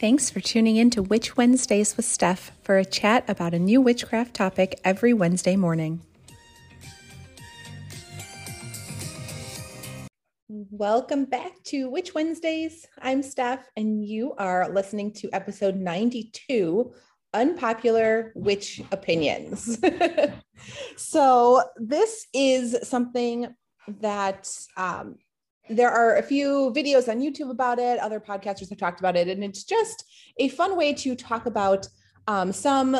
Thanks for tuning in to Witch Wednesdays with Steph for a chat about a new witchcraft topic every Wednesday morning. Welcome back to Witch Wednesdays. I'm Steph, and you are listening to episode 92 Unpopular Witch Opinions. so, this is something that um, there are a few videos on YouTube about it. Other podcasters have talked about it, and it's just a fun way to talk about um, some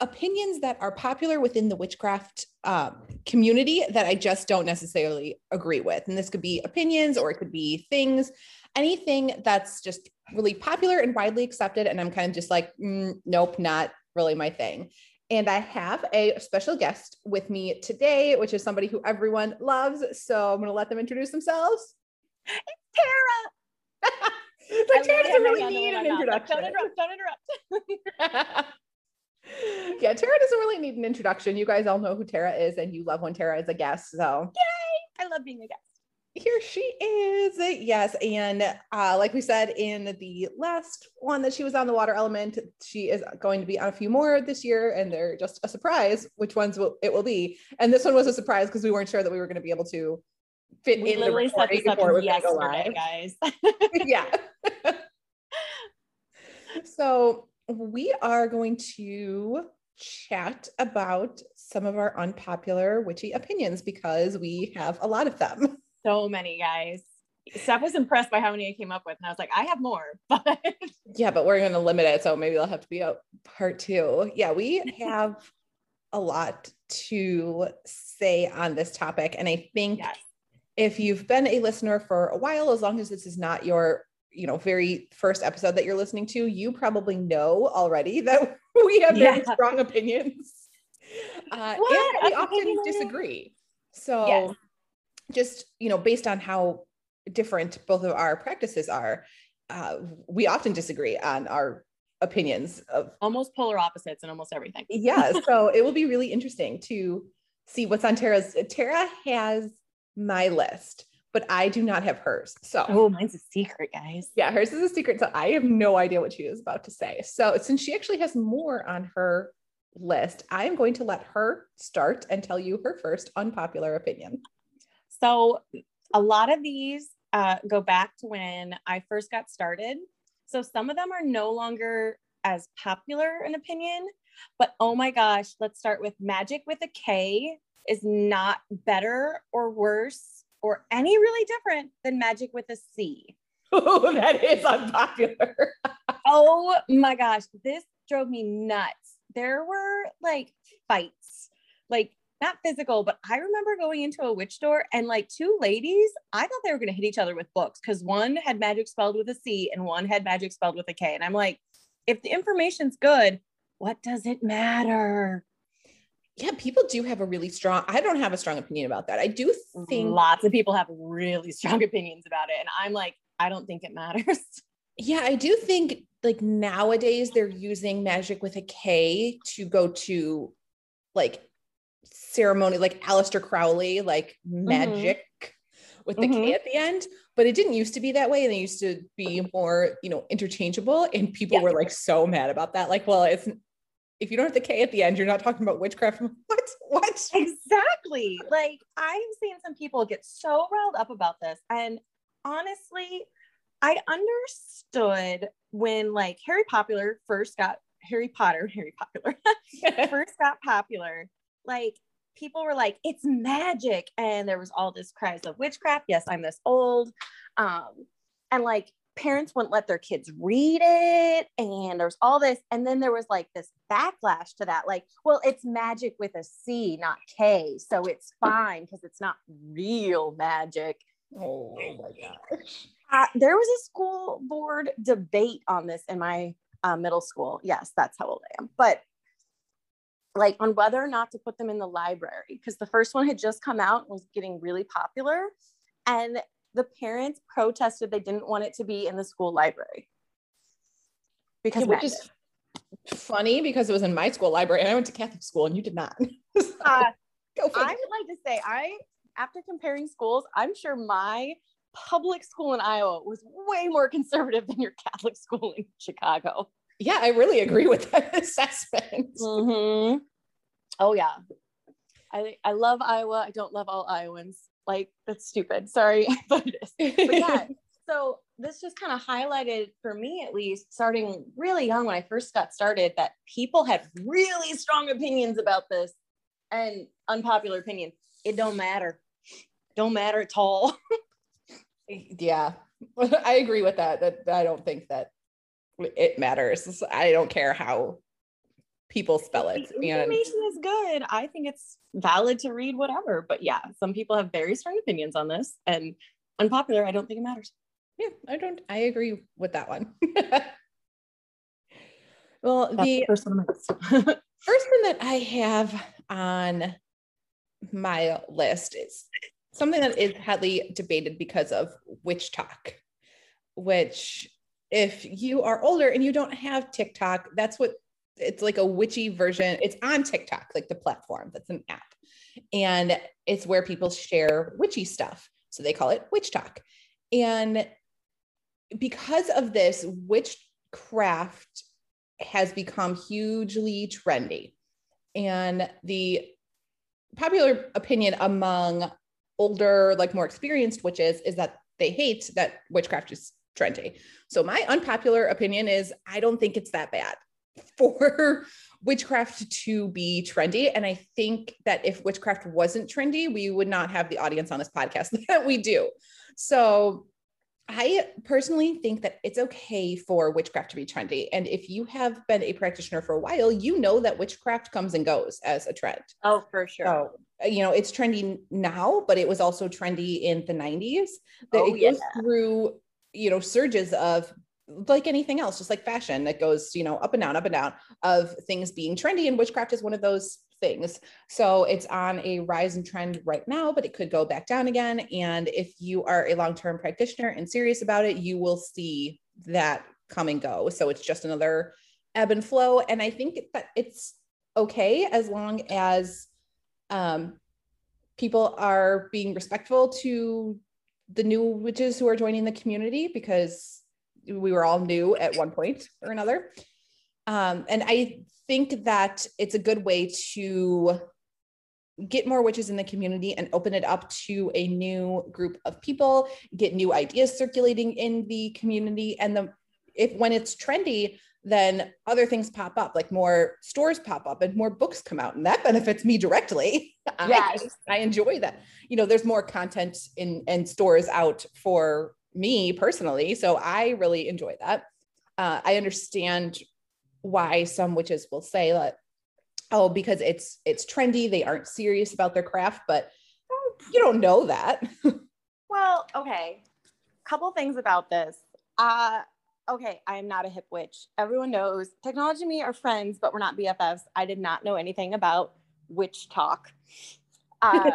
opinions that are popular within the witchcraft uh, community that I just don't necessarily agree with. And this could be opinions or it could be things, anything that's just really popular and widely accepted. And I'm kind of just like, mm, nope, not really my thing. And I have a special guest with me today, which is somebody who everyone loves. So I'm going to let them introduce themselves. It's Tara. but Tara doesn't really need an introduction. Don't interrupt. Don't interrupt. yeah, Tara doesn't really need an introduction. You guys all know who Tara is, and you love when Tara is a guest. So, yay! I love being a guest. Here she is. Yes. And uh, like we said in the last one that she was on the water element, she is going to be on a few more this year, and they're just a surprise which ones will, it will be. And this one was a surprise because we weren't sure that we were going to be able to fit we in literally set this up before it was yesterday, gonna go live. guys. yeah. so we are going to chat about some of our unpopular witchy opinions because we have a lot of them. so many guys. Steph was impressed by how many I came up with, and I was like, I have more, but Yeah, but we're going to limit it. So maybe it'll have to be a part two. Yeah, we have a lot to say on this topic. And I think yes. If you've been a listener for a while, as long as this is not your you know very first episode that you're listening to you probably know already that we have very Yeah. strong opinions uh, What? and we often disagree so Yes. just you know based on how different both of our practices are uh, we often disagree on our opinions of almost polar opposites in almost everything. yeah so it will be really interesting to see what's on tara's tara has my list but i do not have hers so Oh, mine's a secret, guys. yeah hers is a secret so i have no idea what she is about to say so since she actually has more on her list i am going to let her start and tell you her first unpopular opinion So a lot of these uh, go back to when I first got started. So some of them are no longer as popular an opinion, but oh my gosh, let's start with magic with a K is not better or worse or any really different than magic with a C. oh that is unpopular Oh my gosh, this drove me nuts. There were like fights, like not physical, but I remember going into a witch store and like two ladies, I thought they were going to hit each other with books because one had magic spelled with a C and one had magic spelled with a K. And I'm like, if the information's good, what does it matter? Yeah people do have a really strong i don't have a strong opinion about that i do think Lots of people have really strong opinions about it. And I'm like, I don't think it matters. Yeah, I do think like nowadays they're using magic with a K to go to like ceremony, like Aleister Crowley, like magic with the K Mhm. at the end. But it didn't used to be that way. And they used to be more, you know, interchangeable. And people Yeah. were like so mad about that. Like, well, it's if you don't have the K at the end, you're not talking about witchcraft. What? What? Exactly. Like I've seen some people get so riled up about this. And honestly, I understood when like Harry Popular first got Harry Potter, Harry Popular first got popular, like people were like, it's magic. And there was all this cries of witchcraft. Yes, I'm this old. Um, and like parents wouldn't let their kids read it. And there's all this. And then there was like this backlash to that. Like, well, it's magic with a C, not K. So it's fine because it's not real magic. oh my gosh. Uh, there was a school board debate on this in my uh, middle school. Yes, that's how old I am. But like on whether or not to put them in the library because the first one had just come out and was getting really popular. And the parents protested they didn't want it to be in the school library. Because Which magic. is funny because it was in my school library and I went to Catholic school and you did not. Uh, I would like to say I after comparing schools, I'm sure my public school in Iowa was way more conservative than your Catholic school in Chicago. Yeah, I really agree with that assessment. Mm-hmm. Oh yeah. I I love Iowa. I don't love all Iowans. Like that's stupid. Sorry, but. But yeah. so this just kind of highlighted for me at least starting really young when I first got started that people had really strong opinions about this and unpopular opinion. It don't matter. Don't matter at all. yeah. I agree with that. That I don't think that it matters. I don't care how people spell it. The information and, is good. I think it's valid to read whatever. But yeah, some people have very strong opinions on this and unpopular. I don't think it matters. Yeah, I don't, I agree with that one. well, the, the first one, first one that I have on my list is something that is highly debated because of WitchTok, which if you are older and you don't have TikTok, that's what it's like a witchy version. It's on TikTok, like the platform that's an app. And it's where people share witchy stuff. So they call it WitchTok. And because of this, witchcraft has become hugely trendy. And the popular opinion among older, like more experienced witches is that they hate that witchcraft is trendy. So my unpopular opinion is I don't think it's that bad for witchcraft to be trendy. And I think that if witchcraft wasn't trendy, we would not have the audience on this podcast that we do. So I personally think that it's okay for witchcraft to be trendy. And if you have been a practitioner for a while, you know that witchcraft comes and goes as a trend. Oh, for sure. So, you know, it's trendy now, but it was also trendy in the 90s. That oh, it goes yeah. through, you know, surges of like anything else, just like fashion that goes, you know, up and down, up and down of things being trendy. And witchcraft is one of those things. So it's on a rise and trend right now, but it could go back down again. And if you are a long term practitioner and serious about it, you will see that come and go. So it's just another ebb and flow. And I think that it's okay as long as um, people are being respectful to the new witches who are joining the community because we were all new at one point or another. Um, and I think that it's a good way to get more witches in the community and open it up to a new group of people, get new ideas circulating in the community. And the if when it's trendy, then other things pop up, like more stores pop up and more books come out, and that benefits me directly. Yes. I, I enjoy that. You know, there's more content in and stores out for me personally, so I really enjoy that. Uh, I understand why some witches will say that oh because it's it's trendy they aren't serious about their craft but you don't know that. Well okay. Couple things about this. Uh okay i am not a hip witch. Everyone knows technology and me are friends but we're not bffs i did not know anything about WitchTok uh,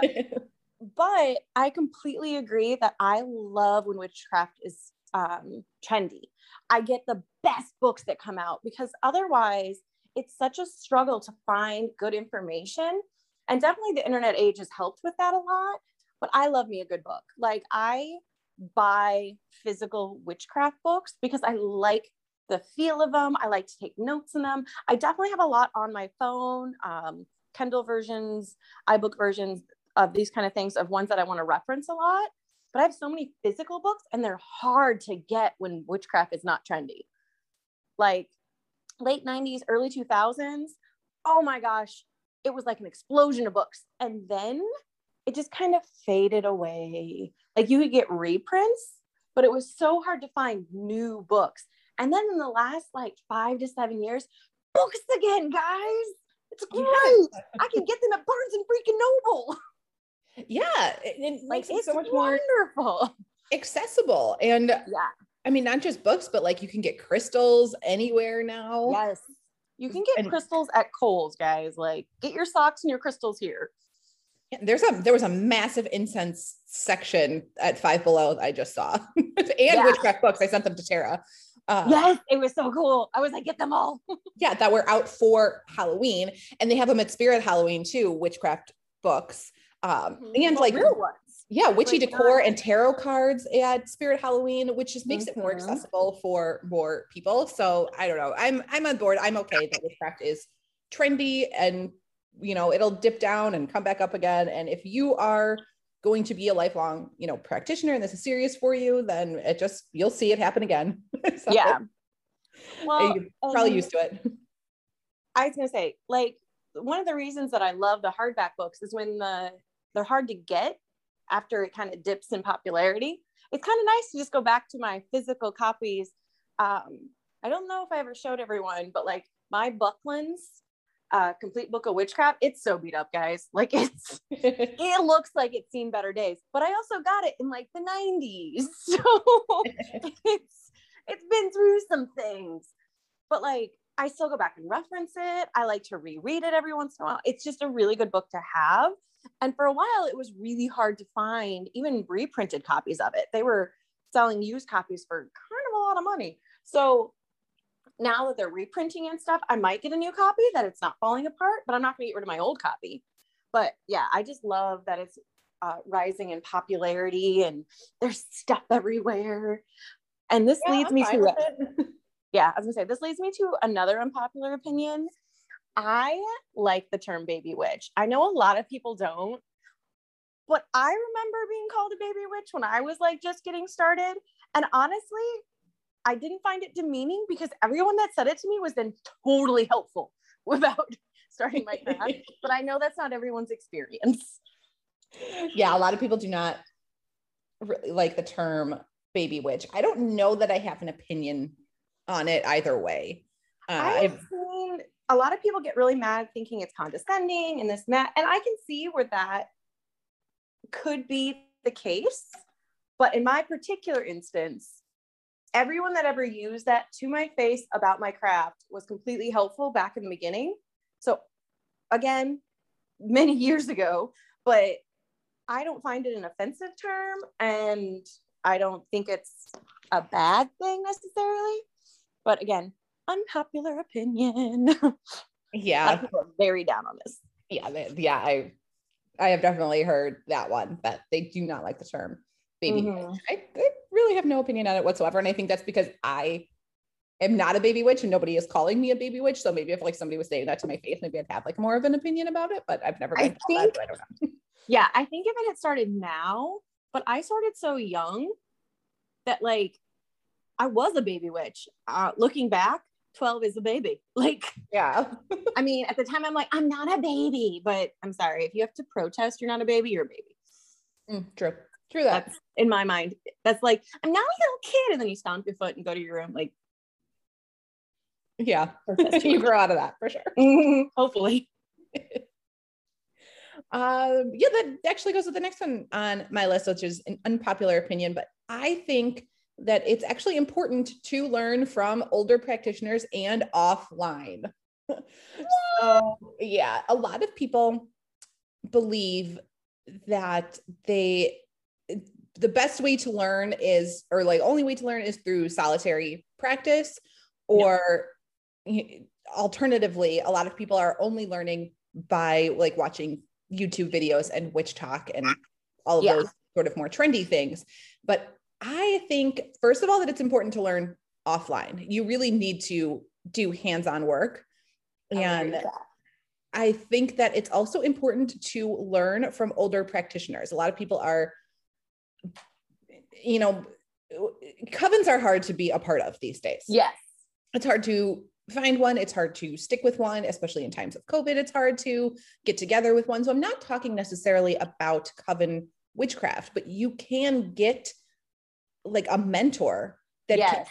but i completely agree that i love when witchcraft is um, trendy I get the best books that come out because otherwise it's such a struggle to find good information. And definitely the internet age has helped with that a lot. But I love me a good book. Like I buy physical witchcraft books because I like the feel of them. I like to take notes in them. I definitely have a lot on my phone, um, Kindle versions, iBook versions of these kind of things of ones that I want to reference a lot but I have so many physical books and they're hard to get when witchcraft is not trendy. Like late 90s, early 2000s, oh my gosh, it was like an explosion of books. And then it just kind of faded away. Like you could get reprints, but it was so hard to find new books. And then in the last like five to seven years, books again, guys. It's great. I can get them at Barnes and Freaking Noble. Yeah, it, it like, makes it so much wonderful. more accessible. And yeah, I mean, not just books, but like you can get crystals anywhere now. Yes, you can get and, crystals at Kohl's, guys. Like, get your socks and your crystals here. There's a there was a massive incense section at Five Below I just saw, and yeah. witchcraft books. I sent them to Tara. Uh, yes, it was so cool. I was like, get them all. yeah, that were out for Halloween, and they have them at Spirit Halloween too. Witchcraft books um, mm-hmm. and well, like real ones. yeah, witchy Like, decor not- and tarot cards at Spirit Halloween, which just makes it more Mhm. accessible for more people. So I don't know. I'm I'm on board. I'm okay that witchcraft is trendy and you know it'll dip down and come back up again. And if you are going to be a lifelong, you know, practitioner and this is serious for you, then it just you'll see it happen again. So, Yeah. Well, you're probably and- used to it. I was gonna say, like, one of the reasons that I love the hardback books is when the they're hard to get after it kind of dips in popularity. It's kind of nice to just go back to my physical copies. Um, I don't know if I ever showed everyone, but like my Buckland's uh, complete book of witchcraft, it's so beat up, guys. Like it's it looks like it's seen better days. But I also got it in like the 90s. So it's it's been through some things. But like I still go back and reference it. I like to reread it every once in a while. It's just a really good book to have. And for a while, it was really hard to find even reprinted copies of it. They were selling used copies for kind of a lot of money. So now that they're reprinting and stuff, I might get a new copy that it's not falling apart, but I'm not going to get rid of my old copy. But yeah, I just love that it's uh, rising in popularity and there's stuff everywhere. And this Yeah, leads I'm me to. yeah, I was gonna say this leads me to another unpopular opinion. I like the term baby witch. I know a lot of people don't, but I remember being called a baby witch when I was like just getting started. And honestly, I didn't find it demeaning because everyone that said it to me was then totally helpful without starting my craft. but I know that's not everyone's experience. yeah, a lot of people do not really like the term baby witch. I don't know that I have an opinion on it either way. Uh, I've seen a lot of people get really mad thinking it's condescending and this and that. And I can see where that could be the case. But in my particular instance, everyone that ever used that to my face about my craft was completely helpful back in the beginning. So, again, many years ago, but I don't find it an offensive term and I don't think it's a bad thing necessarily. But again, unpopular opinion. yeah, of people very down on this. yeah, they- yeah. I I have definitely heard that one but they do not like the term baby. Mhm. witch. I, I really have no opinion on it whatsoever, and I think that's because I am not a baby witch, and nobody is calling me a baby witch. So maybe if like somebody was saying that to my face, maybe I'd have like more of an opinion about it. But I've never I been that, think- so I don't know. Yeah, I think if it had started now, but I started so young that like I was a baby witch. Uh, looking back, 12 is a baby. Like, Yeah, I mean, at the time, I'm like, I'm not a baby, but I'm sorry. If you have to protest, you're not a baby, you're a baby. Mm, true, true that. That's in my mind. That's like, I'm not a little kid. And then you stomp your foot and go to your room. Like, Yeah, you grow out of that for sure. Mhm, hopefully. Um, yeah, that actually goes with the next one on my list, which is an unpopular opinion. But I think that it's actually important to learn from older practitioners and offline. so, yeah, a lot of people believe that they the best way to learn is or like only way to learn is through solitary practice or alternatively a lot of people are only learning by like watching youtube videos and WitchTok and all of Yeah. those sort of more trendy things but i think first of all that it's important to learn offline you really need to do hands-on work and. I think that it's also important to learn from older practitioners. A lot of people are, you know, covens are hard to be a part of these days. yes. It's hard to find one, it's hard to stick with one, especially in times of COVID. It's hard to get together with one. So I'm not talking necessarily about coven witchcraft, but you can get like a mentor that can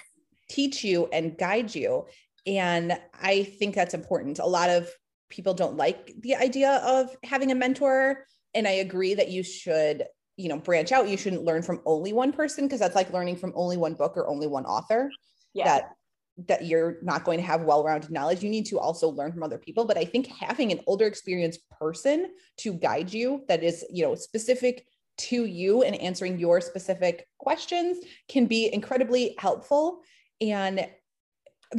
teach you and guide you. And I think that's important. A lot of people don't like the idea of having a mentor. And I agree that you should, you know, branch out. You shouldn't learn from only one person because that's like learning from only one book or only one author. Yeah. That that you're not going to have well-rounded knowledge. You need to also learn from other people. But I think having an older experienced person to guide you that is, you know, specific to you and answering your specific questions can be incredibly helpful. And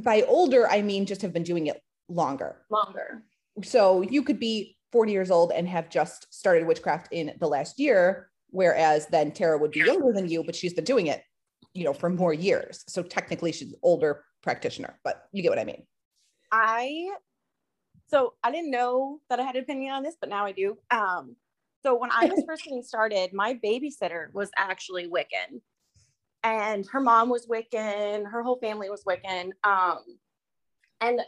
by older, I mean just have been doing it longer. Longer. So you could be 40 years old and have just started witchcraft in the last year, Whereas then Tara would be younger than you, but she's been doing it, you know, for more years. So technically she's older practitioner, but you get what I mean. I so I didn't know that I had an opinion on this, but now I do. Um, so when I was first getting started, my babysitter was actually Wiccan, and her mom was Wiccan, her whole family was Wiccan. Um, and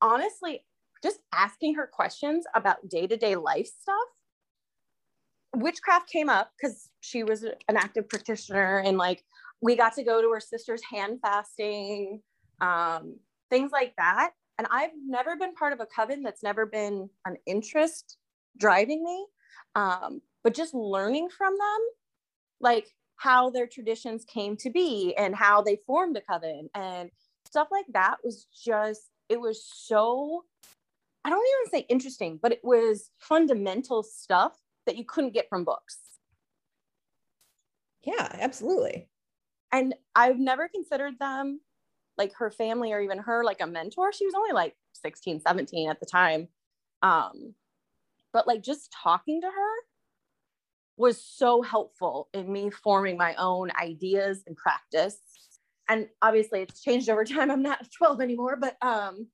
honestly, just asking her questions about day to day life stuff, witchcraft came up because she was an active practitioner, and like we got to go to her sister's hand fasting, um, things like that. And I've never been part of a coven that's never been an interest driving me. Um, but just learning from them, like how their traditions came to be and how they formed a coven and stuff like that was just, it was so, I don't even say interesting, but it was fundamental stuff that you couldn't get from books. Yeah, absolutely. And I've never considered them like her family or even her like a mentor. She was only like 16, 17 at the time. Um, but like just talking to her was so helpful in me forming my own ideas and practice. And obviously it's changed over time. I'm not 12 anymore, but um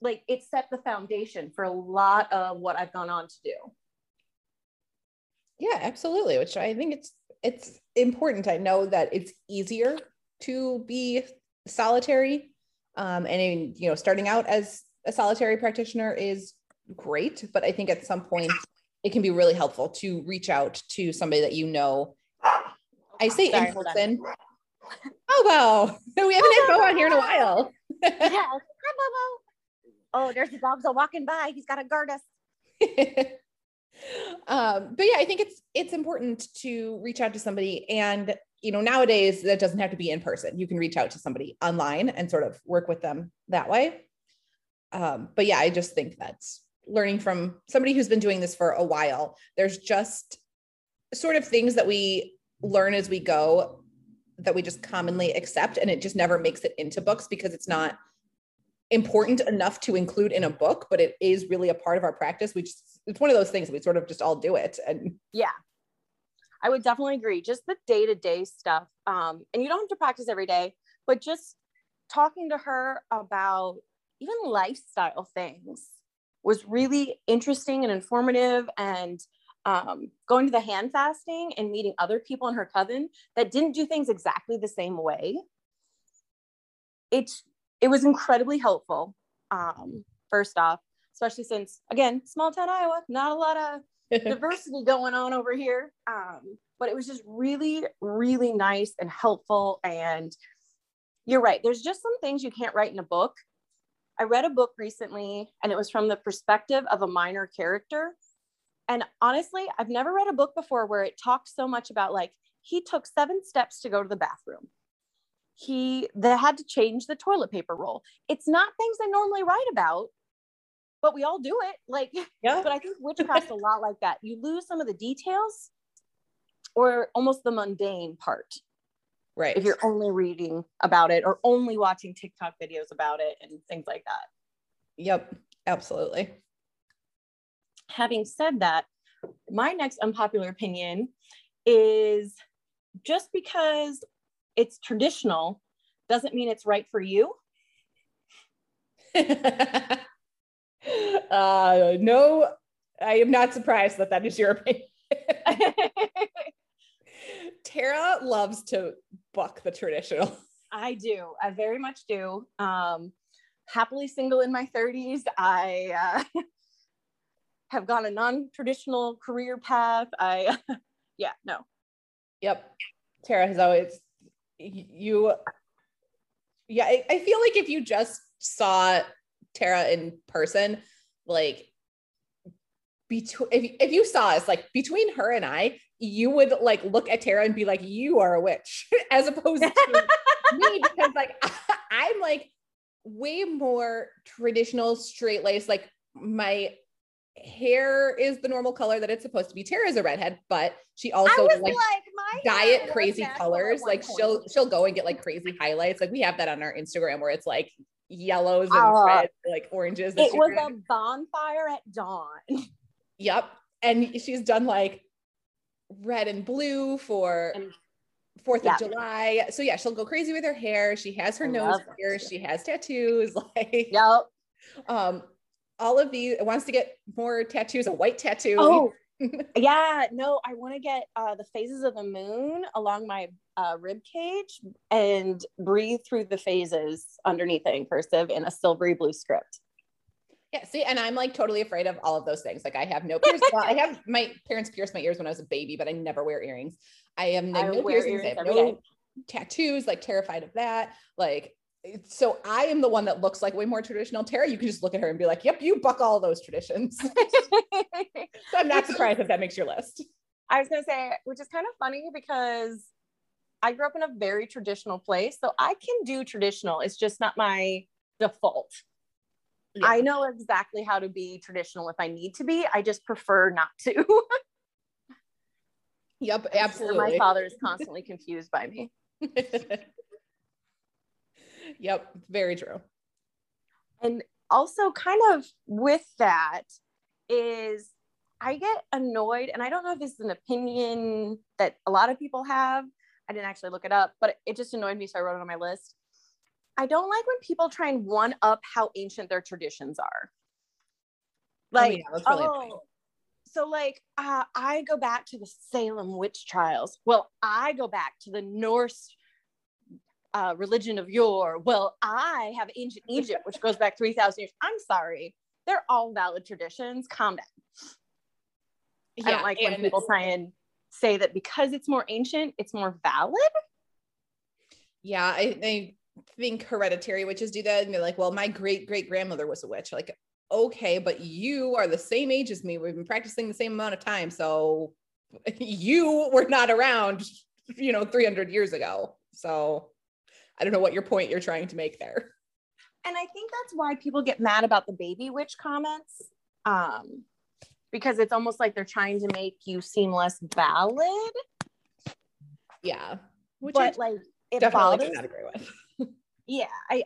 like it set the foundation for a lot of what I've gone on to do. Yeah, absolutely. Which I think it's it's important. I know that it's easier to be solitary. Um, and in, you know, starting out as a solitary practitioner is great, but I think at some point it can be really helpful to reach out to somebody that you know. I say Sorry, in person. Oh, wow. We haven't had Bo on here in a while. yeah. Hi, Bobo. Oh, there's the dogs are walking by. He's got to guard us. um, but yeah, I think it's it's important to reach out to somebody and you know, nowadays that doesn't have to be in person. You can reach out to somebody online and sort of work with them that way. Um, but yeah, I just think that's learning from somebody who's been doing this for a while. There's just sort of things that we learn as we go that we just commonly accept, and it just never makes it into books because it's not important enough to include in a book, but it is really a part of our practice. We just, it's one of those things we sort of just all do it. And yeah, I would definitely agree. Just the day to day stuff. Um, and you don't have to practice every day, but just talking to her about even lifestyle things was really interesting and informative. And um, going to the hand fasting and meeting other people in her coven that didn't do things exactly the same way. It, it was incredibly helpful. Um, first off, especially since, again, small town Iowa, not a lot of diversity going on over here. Um, but it was just really, really nice and helpful. And you're right, there's just some things you can't write in a book. I read a book recently and it was from the perspective of a minor character. And honestly, I've never read a book before where it talks so much about like he took seven steps to go to the bathroom. He they had to change the toilet paper roll. It's not things I normally write about, but we all do it. Like, yeah. But I think witchcraft's a lot like that. You lose some of the details or almost the mundane part. Right. If you're only reading about it or only watching TikTok videos about it and things like that. Yep, absolutely. Having said that, my next unpopular opinion is just because it's traditional doesn't mean it's right for you. uh, no, I am not surprised that that is your opinion. Tara loves to buck the traditional. I do. I very much do. Um, happily single in my 30s. I uh, have gone a non-traditional career path. I, yeah, no. Yep. Tara has always you. Yeah, I, I feel like if you just saw Tara in person, like between if, if you saw us like between her and I, you would like look at Tara and be like, you are a witch, as opposed to me, because like I'm like way more traditional, straight lace. Like my hair is the normal color that it's supposed to be. Tara is a redhead, but she also like, like diet crazy colors. Like point. she'll she'll go and get like crazy highlights. Like we have that on our Instagram where it's like yellows and uh, reds, like oranges. It was a bonfire at dawn. Yep. And she's done like red and blue for And- Fourth Yeah. of July. So yeah, she'll go crazy with her hair. She has her I nose here. She has tattoos. Like Yep. um, all of these wants to get more tattoos. A white tattoo. Oh, yeah. No, I want to get uh, the phases of the moon along my uh, rib cage and breathe through the phases underneath it in cursive in a silvery blue script. Yeah, see, and I'm like totally afraid of all of those things. Like I have no piercings. well, I have my parents pierced my ears when I was a baby, but I never wear earrings. I am like, I no wear piercings. I earrings have every no day. tattoos. Like terrified of that. Like so, I am the one that looks like way more traditional. Tara, you can just look at her and be like, "Yep, you buck all those traditions." so I'm not surprised if that makes your list. I was gonna say, which is kind of funny because I grew up in a very traditional place, so I can do traditional. It's just not my default. Yeah. I know exactly how to be traditional if I need to be. I just prefer not to. Yep, absolutely. My father is constantly confused by me. yep, very true. And also, kind of with that, is I get annoyed, and I don't know if this is an opinion that a lot of people have. I didn't actually look it up, but it just annoyed me, so I wrote it on my list. I don't like when people try and one up how ancient their traditions are. Like, yeah, really oh, so like uh, I go back to the Salem witch trials. Well, I go back to the Norse uh, religion of yore. Well, I have ancient Egypt, which goes back 3,000 years. I'm sorry. They're all valid traditions. Calm down. I don't like when people try and say that because it's more ancient, it's more valid. Yeah, I, I think hereditary witches do that. And they're like, well, my great great grandmother was a witch. Like, okay, but you are the same age as me. We've been practicing the same amount of time. So you were not around, you know, 300 years ago. So I don't know what your point you're trying to make there. And I think that's why people get mad about the baby witch comments. Um, because it's almost like they're trying to make you seem less valid. Yeah. Which but I like it definitely bothers cannot agree with. Yeah i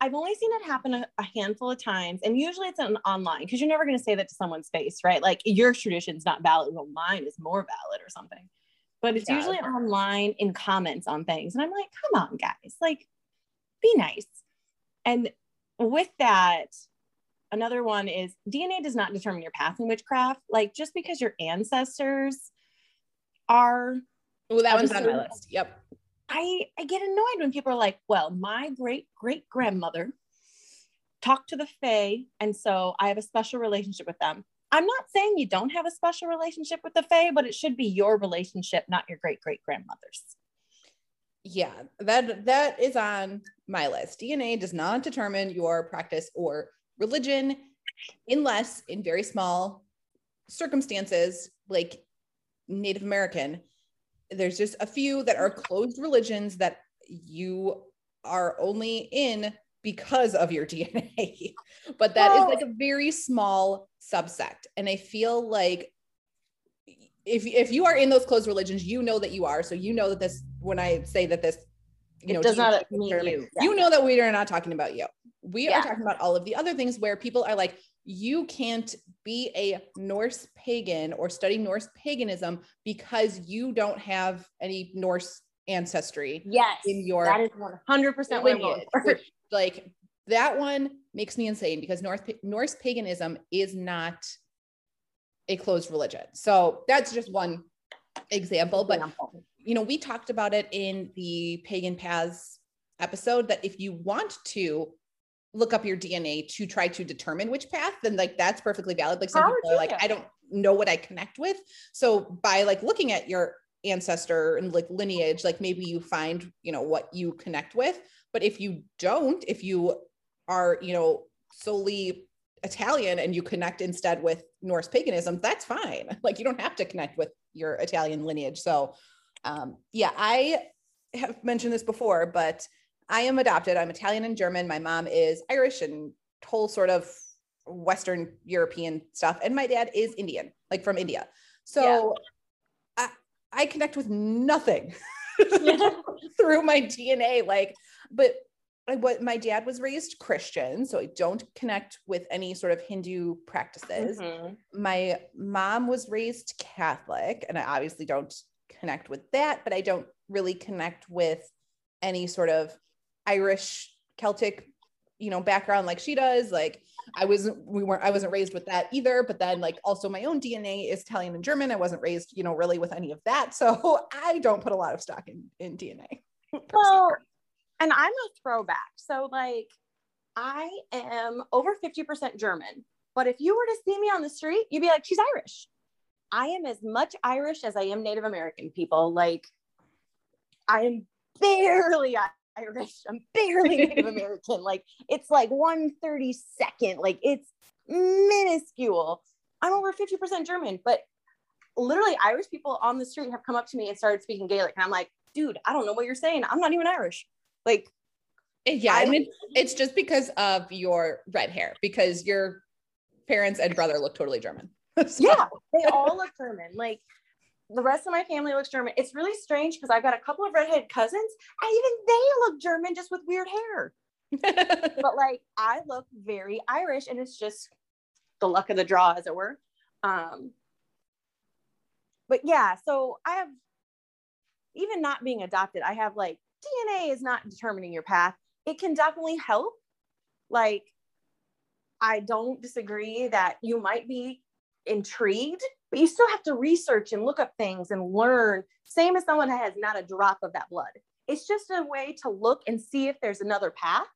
i've only seen it happen a, a handful of times and usually it's on, online because you're never going to say that to someone's face right like your tradition's not valid well mine is more valid or something but it's Yeah. usually online in comments on things and i'm like come on guys like be nice and with that another one is dna does not determine your path in witchcraft like just because your ancestors are Well, that one's on my list. Yep. I, I get annoyed when people are like, well, my great great grandmother talked to the Fae, and so I have a special relationship with them. I'm not saying you don't have a special relationship with the Fae, but it should be your relationship, not your great great grandmother's. Yeah, that that is on my list. DNA does not determine your practice or religion unless in very small circumstances like Native American. There's just a few that are closed religions that you are only in because of your DNA. but that is Well- like a very small subsect. And I feel like if if you are in those closed religions, you know that you are. So you know that this when I say that this you It know does not mean you. you know that we are not talking about you. We Yeah. are talking about all of the other things where people are like, you can't be a Norse pagan or study Norse paganism because you don't have any Norse ancestry Yes, in your that is 100 percent what lineage, which, like that one makes me insane because North Norse paganism is not a closed religion. So that's just one example. But you know, we talked about it in the pagan paths episode that if you want to look up your DNA to try to determine which path, then like that's perfectly valid. Like some Power people are like. I don't know what I connect with. So by like looking at your ancestor and like lineage, like maybe you find, you know, what you connect with. But if you don't, if you are, you know, solely Italian and you connect instead with Norse paganism, that's fine. Like you don't have to connect with your Italian lineage. So um, yeah, I have mentioned this before, but I am adopted. I'm Italian and German. My mom is Irish and whole sort of Western European stuff. And my dad is Indian, like from India. So I, I connect with nothing Yeah. through my DNA. Like, but I, what my dad was raised Christian, so I don't connect with any sort of Hindu practices. Mhm. My mom was raised Catholic, and I obviously don't connect with that, but I don't really connect with any sort of Irish Celtic, you know, background like she does. Like I wasn't, we weren't, I wasn't raised with that either. But then, like, also my own DNA is Italian and German. I wasn't raised, you know, really with any of that, so I don't put a lot of stock in in DNA. Well, and I'm a throwback. So, like, I am over 50% German. But if you were to see me on the street, you'd be like, she's Irish. I am as much Irish as I am Native American people. Like, I am barely Irish. I'm barely Native American. Like, it's like 132nd. Like, it's minuscule. I'm over 50% German, but literally Irish people on the street have come up to me and started speaking Gaelic. And I'm like, dude, I don't know what you're saying. I'm not even Irish. Like, uh, Yeah, I- I mean, it's just because of your red hair, because your parents and brother look totally German. So- yeah, they all look German. Like, the rest of my family looks German. It's really strange because I've got a couple of redhead cousins, and even they look German just with weird hair. But like, I look very Irish, and it's just the luck of the draw, as it were. Um, but yeah, so I have even not being adopted, I have like DNA is not determining your path. It can definitely help. Like, I don't disagree that you might be intrigued, but you still have to research and look up things and learn. Same as someone that has not a drop of that blood. It's just a way to look and see if there's another path,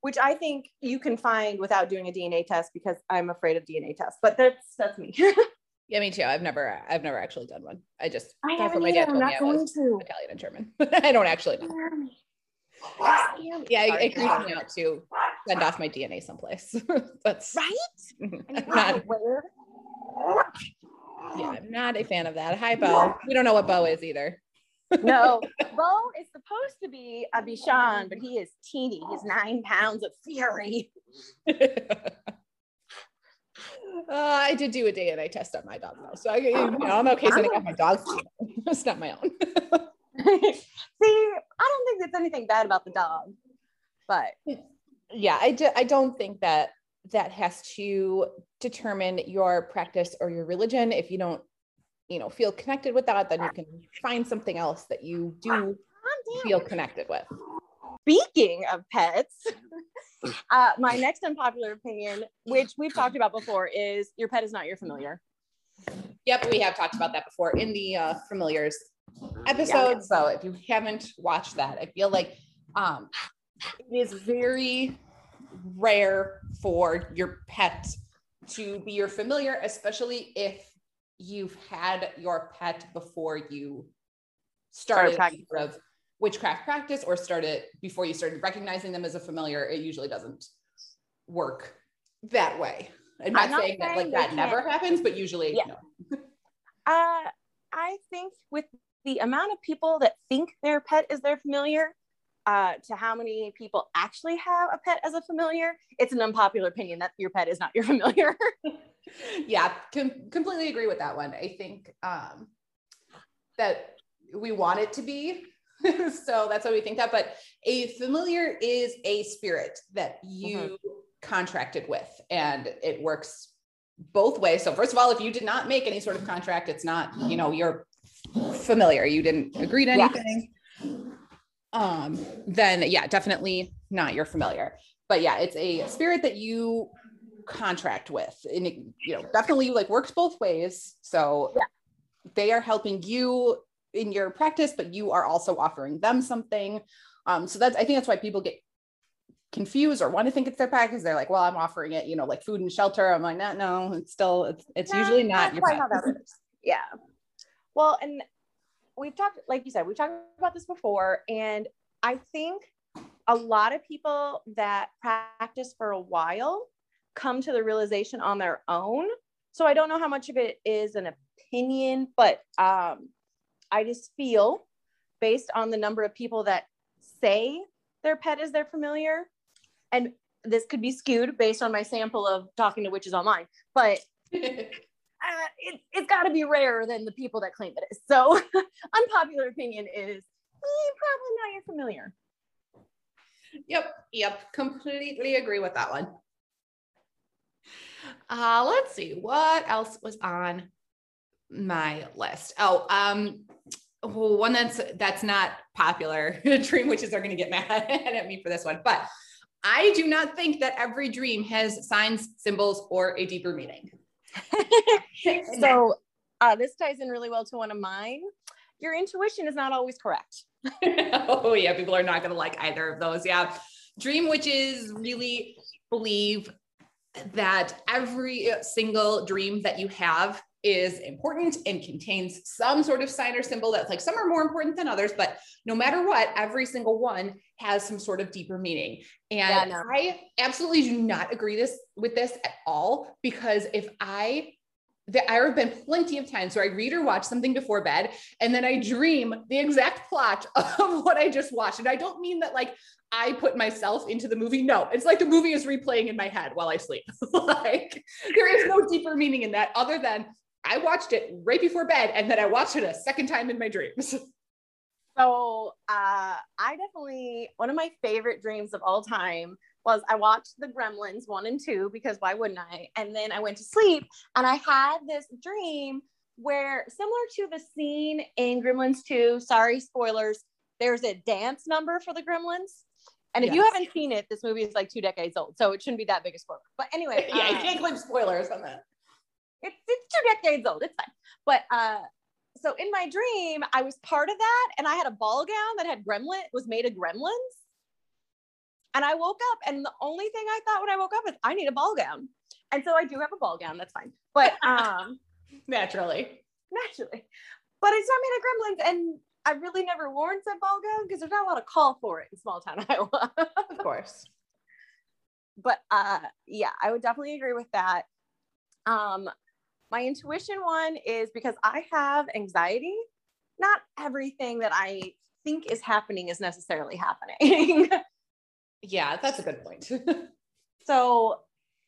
which I think you can find without doing a DNA test because I'm afraid of DNA tests. But that's that's me. yeah, me too. I've never, I've never actually done one. I just I that's what my dad told me I was to. Italian and German. I don't actually know. Scare me. Scare me. Yeah, it, it creeps me out to send off my DNA someplace. That's Right? I'm not, have yeah, I'm not a fan of that. Hi, Bo. We don't know what Bo is either. No, Bo is supposed to be a Bichon, but he is teeny. He's nine pounds of fury. Uh, I did do a DNA test on my dog though, so I, you know, I'm okay sending off my dog's DNA. It's not my own. See, I don't think there's anything bad about the dog, but yeah, I, do, I don't think that that has to determine your practice or your religion. If you don't, you know, feel connected with that, then you can find something else that you do feel connected with. Speaking of pets, uh, my next unpopular opinion, which we've talked about before, is your pet is not your familiar. Yep, we have talked about that before in the uh, familiars episode. So if you haven't watched that, I feel like um, it is very rare for your pet to be your familiar, especially if you've had your pet before you started sort of witchcraft practice or started before you started recognizing them as a familiar. It usually doesn't work that way. I'm not, I'm not saying that like that never happens, but usually Yeah. no. Uh, I think with the amount of people that think their pet is their familiar, uh, to how many people actually have a pet as a familiar, it's an unpopular opinion that your pet is not your familiar. yeah com- completely agree with that one. I think um that we want it to be so that's why we think that but a familiar is a spirit that you contracted with and it works both ways. So first of all if you did not make any sort of contract it's not you know you're familiar. You didn't agree to Yeah. Um then yeah definitely not your familiar but yeah it's a spirit that you contract with and it you know definitely like works both ways so Yeah. they are helping you in your practice but you are also offering them something um so that's i think that's why people get confused or want to think it's their because they're like well i'm offering it you know like food and shelter i'm like no no it's still it's, it's No, usually not your quite pet how that works. Yeah. Well, and we've talked, like you said, we've talked about this before, and I think a lot of people that practice for a while come to the realization on their own. So I don't know how much of it is an opinion, but um, I just feel based on the number of people that say their pet is their familiar, and this could be skewed based on my sample of talking to witches online, but uh, it, it's got to be rarer than the people that claim it is. So, unpopular opinion is eh, probably not your familiar. Yep, yep, completely agree with that one. Uh, let's see what else was on my list. Oh, um, one that's that's not popular. dream witches are going to get mad at me for this one, but I do not think that every dream has signs, symbols, or a deeper meaning. so uh, this ties in really well to one of mine. Your intuition is not always correct. oh yeah, people are not going to like either of those. Yeah, dream witches really believe that every single dream that you have is important and contains some sort of sign or symbol that's like some are more important than others, but no matter what, every single one has some sort of deeper meaning. And yeah, no. I absolutely do not agree this with this at all because if I there have been plenty of times where I read or watch something before bed and then I dream the exact plot of what I just watched. And I don't mean that like I put myself into the movie. No, it's like the movie is replaying in my head while I sleep. like there is no deeper meaning in that other than I watched it right before bed and then I watched it a second time in my dreams. So uh, I definitely, one of my favorite dreams of all time was I watched the Gremlins one and two because why wouldn't I? And then I went to sleep and I had this dream where, similar to the scene in Gremlins 2, sorry, spoilers, there's a dance number for the Gremlins. And if yes. you haven't seen it, this movie is like two decades old, so it shouldn't be that big a spoiler. But anyway, yeah, you can't claim spoilers on that it's, it's two decades old. It's fine. But uh, so in my dream, I was part of that, and I had a ball gown that had gremlin was made of gremlins. And I woke up, and the only thing I thought when I woke up is I need a ball gown. And so I do have a ball gown. That's fine. But um, naturally, naturally. But it's not made of gremlins, and I really never worn said ball gown because there's not a lot of call for it in small town Iowa. of course. But uh, yeah, I would definitely agree with that. Um, my intuition one is because I have anxiety. Not everything that I think is happening is necessarily happening. yeah, that's a good point. so,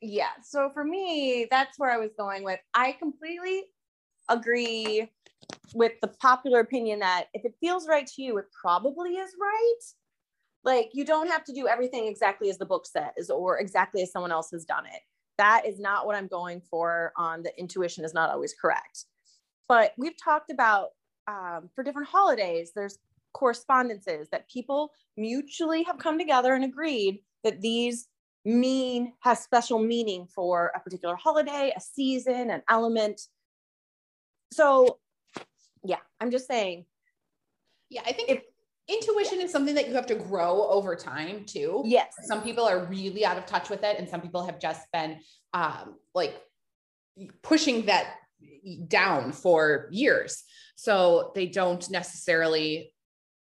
yeah. So for me, that's where I was going with. I completely agree with the popular opinion that if it feels right to you, it probably is right. Like you don't have to do everything exactly as the book says or exactly as someone else has done it that is not what I'm going for on the intuition is not always correct. But we've talked about um, for different holidays, there's correspondences that people mutually have come together and agreed that these mean has special meaning for a particular holiday, a season, an element. So yeah, I'm just saying. Yeah, I think if intuition is something that you have to grow over time too. Yes. Some people are really out of touch with it, and some people have just been um, like pushing that down for years. So they don't necessarily,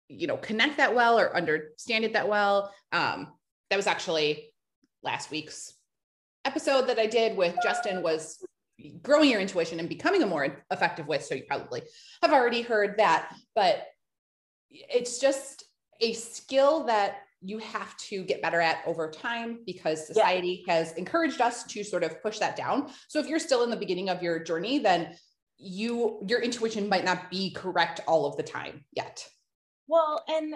you know, connect that well or understand it that well. Um, that was actually last week's episode that I did with Justin was growing your intuition and becoming a more effective with. So you probably have already heard that, but it's just a skill that you have to get better at over time because society yeah. has encouraged us to sort of push that down. So if you're still in the beginning of your journey, then you your intuition might not be correct all of the time yet. Well, and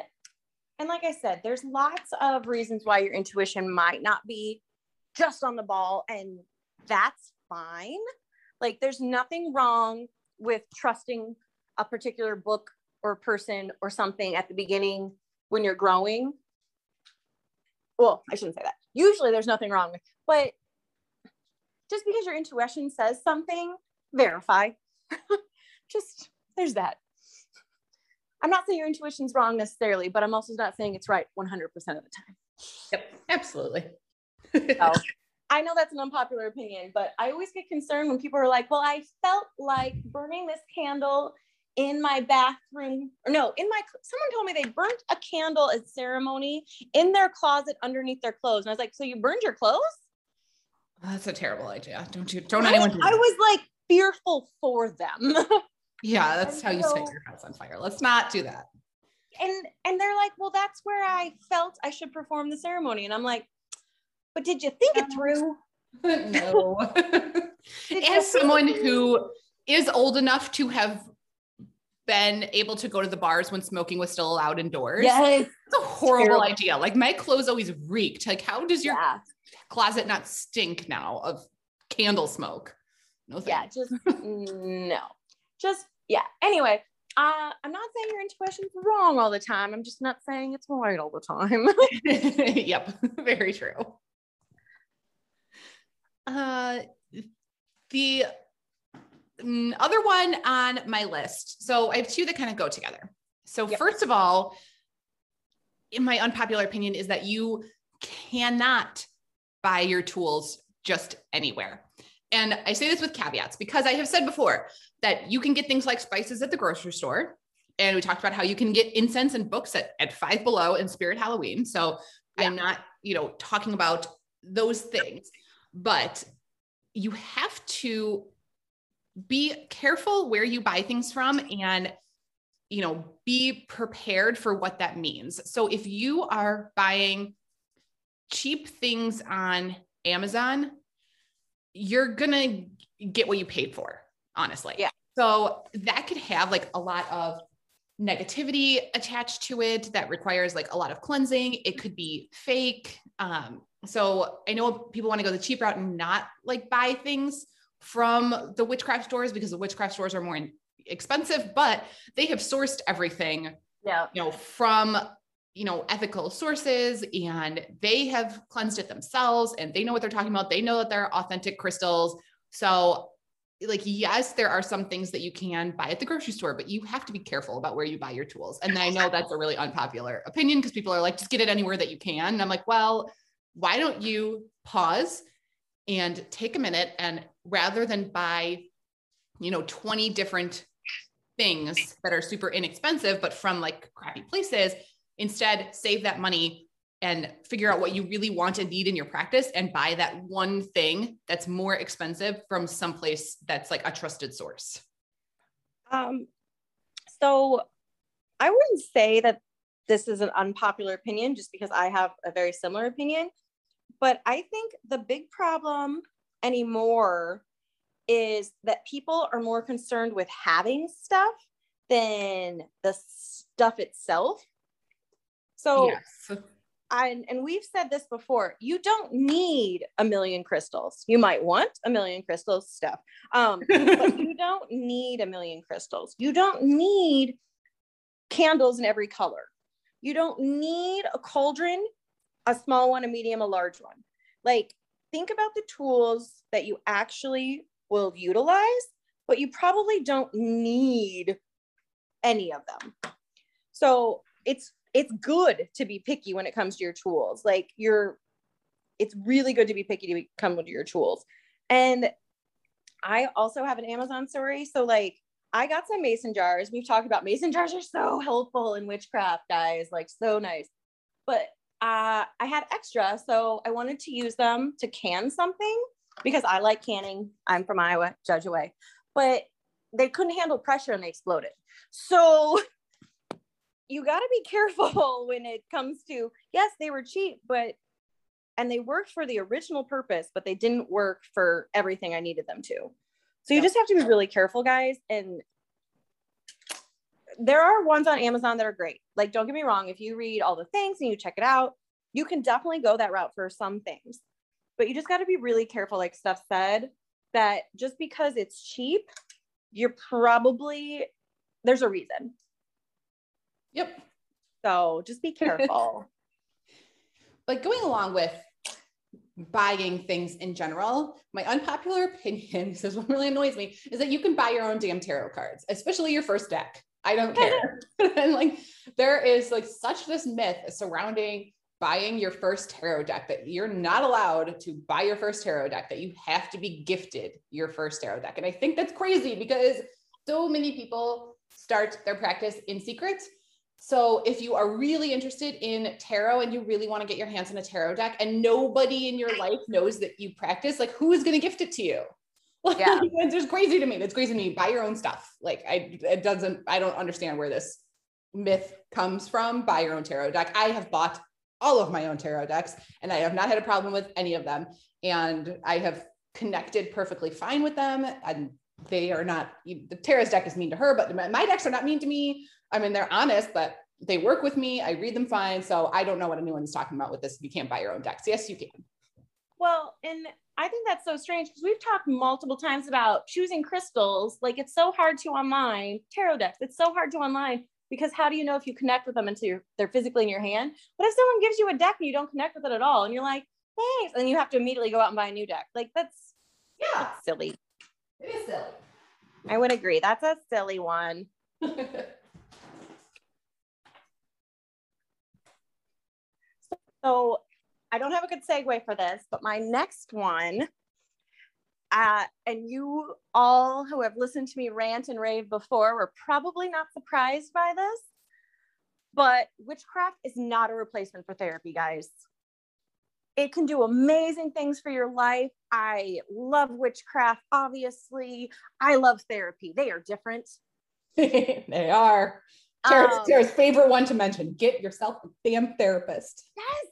and like I said, there's lots of reasons why your intuition might not be just on the ball and that's fine. Like there's nothing wrong with trusting a particular book or person or something at the beginning when you're growing. Well, I shouldn't say that. Usually there's nothing wrong with, but just because your intuition says something, verify. just there's that. I'm not saying your intuition's wrong necessarily, but I'm also not saying it's right 100% of the time. Yep, absolutely. so, I know that's an unpopular opinion, but I always get concerned when people are like, well, I felt like burning this candle in my bathroom or no in my someone told me they burnt a candle at ceremony in their closet underneath their clothes. And i was like so you burned your clothes? Oh, that's a terrible idea. Don't you don't I, anyone do i was like fearful for them. Yeah that's and how you set your house on fire. Let's not do that. And and they're like well that's where i felt i should perform the ceremony. And i'm like but did you think it through? Um, no. As someone who is old enough to have been able to go to the bars when smoking was still allowed indoors. Yes. It's a horrible idea. Like my clothes always reeked. Like, how does your Yeah. closet not stink now of candle smoke? No Yeah. Just no. Just yeah. Anyway, uh, I'm not saying your intuition's wrong all the time. I'm just not saying it's right all the time. yep, very true. Uh, the other one on my list. So I have two that kind of go together. So Yep. first of all, in my unpopular opinion, is that you cannot buy your tools just anywhere. And I say this with caveats because I have said before that you can get things like spices at the grocery store. And we talked about how you can get incense and books at, at five below and spirit Halloween. So I'm not, you know, talking about those things, but you have to be careful where you buy things from and you know be prepared for what that means. So if you are buying cheap things on amazon you're gonna get what you paid for honestly. Yeah. so that could have like a lot of negativity attached to it that requires like a lot of cleansing. It could be fake. Um so i know people want to go the cheap route and not like buy things from the witchcraft stores because the witchcraft stores are more in- expensive, but they have sourced everything, yeah. you know, from you know ethical sources and they have cleansed it themselves and they know what they're talking about. They know that they're authentic crystals. So like yes, there are some things that you can buy at the grocery store, but you have to be careful about where you buy your tools. And I know that's a really unpopular opinion because people are like, just get it anywhere that you can. And I'm like, well, why don't you pause and take a minute and rather than buy, you know, 20 different things that are super inexpensive, but from like crappy places, instead save that money and figure out what you really want and need in your practice and buy that one thing that's more expensive from someplace that's like a trusted source. Um, so I wouldn't say that this is an unpopular opinion just because I have a very similar opinion. But I think the big problem anymore is that people are more concerned with having stuff than the stuff itself. So yes. I, and we've said this before you don't need a million crystals you might want a million crystals stuff um, but you don't need a million crystals you don't need candles in every color you don't need a cauldron a small one a medium a large one like think about the tools that you actually will utilize but you probably don't need any of them so it's it's good to be picky when it comes to your tools. Like you're, it's really good to be picky to come with your tools. And I also have an Amazon story. So like I got some mason jars. We've talked about mason jars are so helpful in witchcraft, guys. Like so nice. But uh, I had extra, so I wanted to use them to can something because I like canning. I'm from Iowa, judge away. But they couldn't handle pressure and they exploded. So you got to be careful when it comes to yes they were cheap but and they worked for the original purpose but they didn't work for everything i needed them to so you just have to be really careful guys and there are ones on amazon that are great like don't get me wrong if you read all the things and you check it out you can definitely go that route for some things but you just got to be really careful like Steph said that just because it's cheap you're probably there's a reason Yep. so just be careful. Like going along with buying things in general, my unpopular opinion, this is what really annoys me, is that you can buy your own damn tarot cards, especially your first deck. I don't care. and like there is like such this myth surrounding buying your first tarot deck that you're not allowed to buy your first tarot deck, that you have to be gifted your first tarot deck. And I think that's crazy because so many people start their practice in secret. So if you are really interested in tarot and you really want to get your hands on a tarot deck and nobody in your life knows that you practice, like who is going to gift it to you? Like, Yeah. it's just crazy to me. That's crazy to me. Buy your own stuff. Like I, it doesn't, I don't understand where this myth comes from. Buy your own tarot deck. I have bought all of my own tarot decks and I have not had a problem with any of them. And I have connected perfectly fine with them. And they are not the Tara's deck is mean to her, but my decks are not mean to me. I mean, they're honest, but they work with me. I read them fine. So I don't know what anyone's talking about with this. You can't buy your own decks. Yes, you can. Well, and I think that's so strange because we've talked multiple times about choosing crystals. Like it's so hard to online tarot decks. It's so hard to online because how do you know if you connect with them until they're physically in your hand? But if someone gives you a deck and you don't connect with it at all, and you're like, thanks, and you have to immediately go out and buy a new deck, like that's yeah, that's silly. It is silly. I would agree. That's a silly one. so I don't have a good segue for this, but my next one, uh, and you all who have listened to me rant and rave before were probably not surprised by this, but witchcraft is not a replacement for therapy, guys. It can do amazing things for your life. I love witchcraft, obviously. I love therapy. They are different. they are. Tara's, um, Tara's favorite one to mention get yourself a damn therapist. Yes.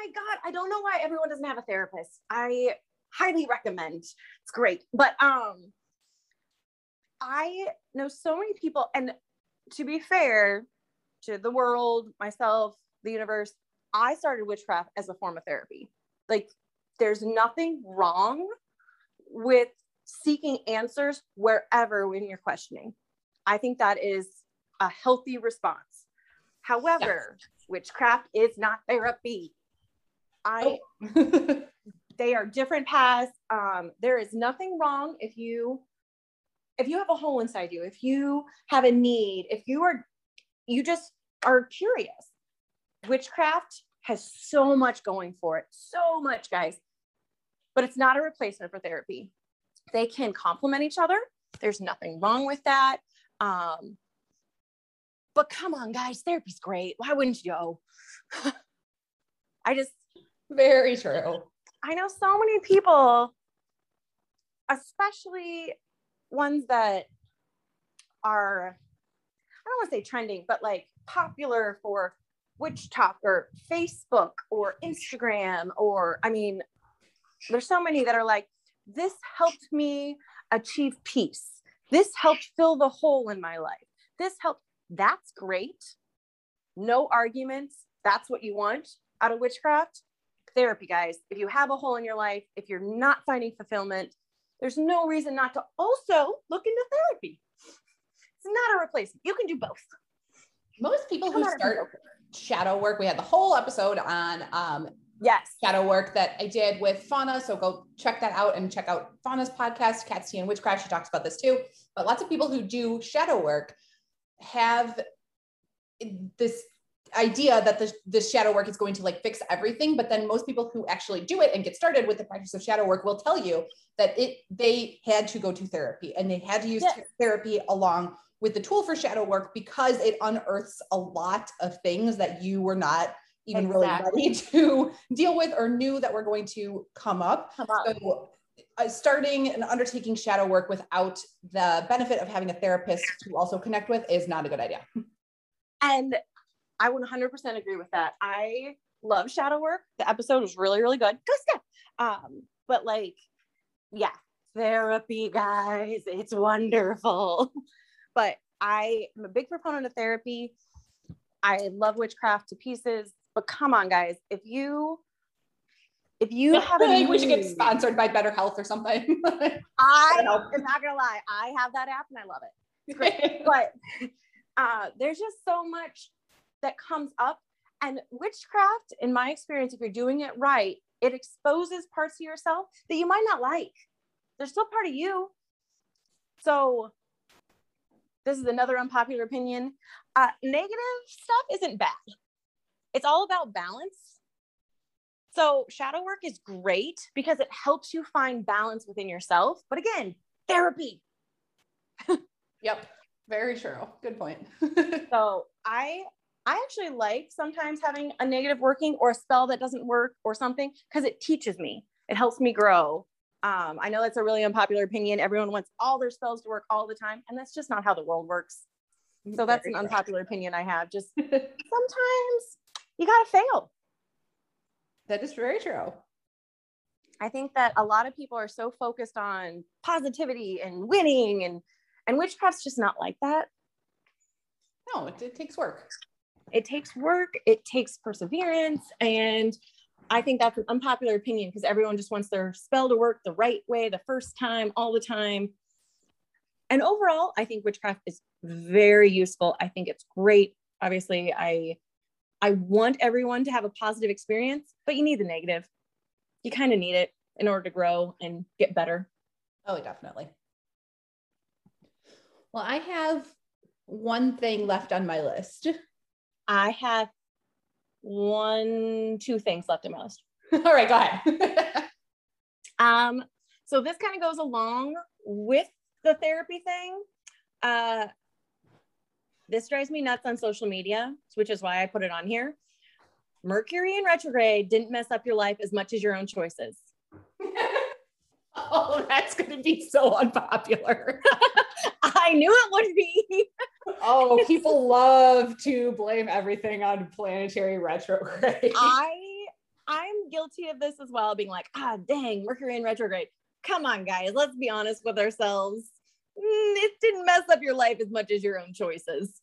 My God. I don't know why everyone doesn't have a therapist. I highly recommend. It's great. But um I know so many people, and to be fair to the world, myself, the universe, I started witchcraft as a form of therapy. Like, there's nothing wrong with seeking answers wherever when you're questioning. I think that is a healthy response. However, yes. witchcraft is not therapy. I oh. they are different paths. Um, there is nothing wrong if you if you have a hole inside you, if you have a need, if you are you just are curious witchcraft has so much going for it, so much, guys. But it's not a replacement for therapy. They can complement each other. There's nothing wrong with that. Um, but come on, guys, therapy's great. Why wouldn't you go? I just very true. I know so many people, especially ones that are, I don't want to say trending, but like popular for WitchTok or Facebook or Instagram or I mean, there's so many that are like, this helped me achieve peace. This helped fill the hole in my life. This helped. That's great. No arguments. That's what you want out of witchcraft. Therapy, guys. If you have a hole in your life, if you're not finding fulfillment, there's no reason not to also look into therapy. It's not a replacement. You can do both. Most people who start shadow work. We had the whole episode on um, yes shadow work that I did with Fauna. So go check that out and check out Fauna's podcast, Cat's Tea and Witchcraft. She talks about this too. But lots of people who do shadow work have this idea that the, the shadow work is going to like fix everything but then most people who actually do it and get started with the practice of shadow work will tell you that it they had to go to therapy and they had to use yes. therapy along with the tool for shadow work because it unearths a lot of things that you were not even exactly. really ready to deal with or knew that were going to come up. Come up. So, uh, starting and undertaking shadow work without the benefit of having a therapist to also connect with is not a good idea. And I would 100% agree with that. I love shadow work. The episode was really, really good. Go Steph. Um, but like, yeah, therapy, guys, it's wonderful. But I am a big proponent of therapy. I love witchcraft to pieces. But come on, guys, if you if you have like we should get sponsored by BetterHelp or something. I am not gonna lie, I have that app and I love it. It's great. but uh, there's just so much that comes up. And witchcraft, in my experience, if you're doing it right, it exposes parts of yourself that you might not like. They're still part of you. So this is another unpopular opinion. Uh, negative stuff isn't bad. It's all about balance. So, shadow work is great because it helps you find balance within yourself. But again, therapy. yep, very true. Good point. so, I I actually like sometimes having a negative working or a spell that doesn't work or something because it teaches me. It helps me grow. Um, I know that's a really unpopular opinion. Everyone wants all their spells to work all the time, and that's just not how the world works. So that's an unpopular opinion I have. Just sometimes you gotta fail. That is very true. I think that a lot of people are so focused on positivity and winning and and witchcraft's just not like that. No, it, it takes work. It takes work, it takes perseverance and I think that's an unpopular opinion because everyone just wants their spell to work the right way the first time, all the time. And overall, I think witchcraft is very useful. I think it's great. Obviously, I I want everyone to have a positive experience, but you need the negative. You kind of need it in order to grow and get better. Oh, definitely. Well, I have one thing left on my list. I have one, two things left on my list. All right, go ahead. um, so this kind of goes along with the therapy thing. Uh, this drives me nuts on social media, which is why I put it on here. Mercury in retrograde didn't mess up your life as much as your own choices. oh, that's going to be so unpopular. I knew it would be. oh, people love to blame everything on planetary retrograde. I I'm guilty of this as well, being like, ah, dang, Mercury in retrograde. Come on, guys, let's be honest with ourselves. Mm, it didn't mess up your life as much as your own choices.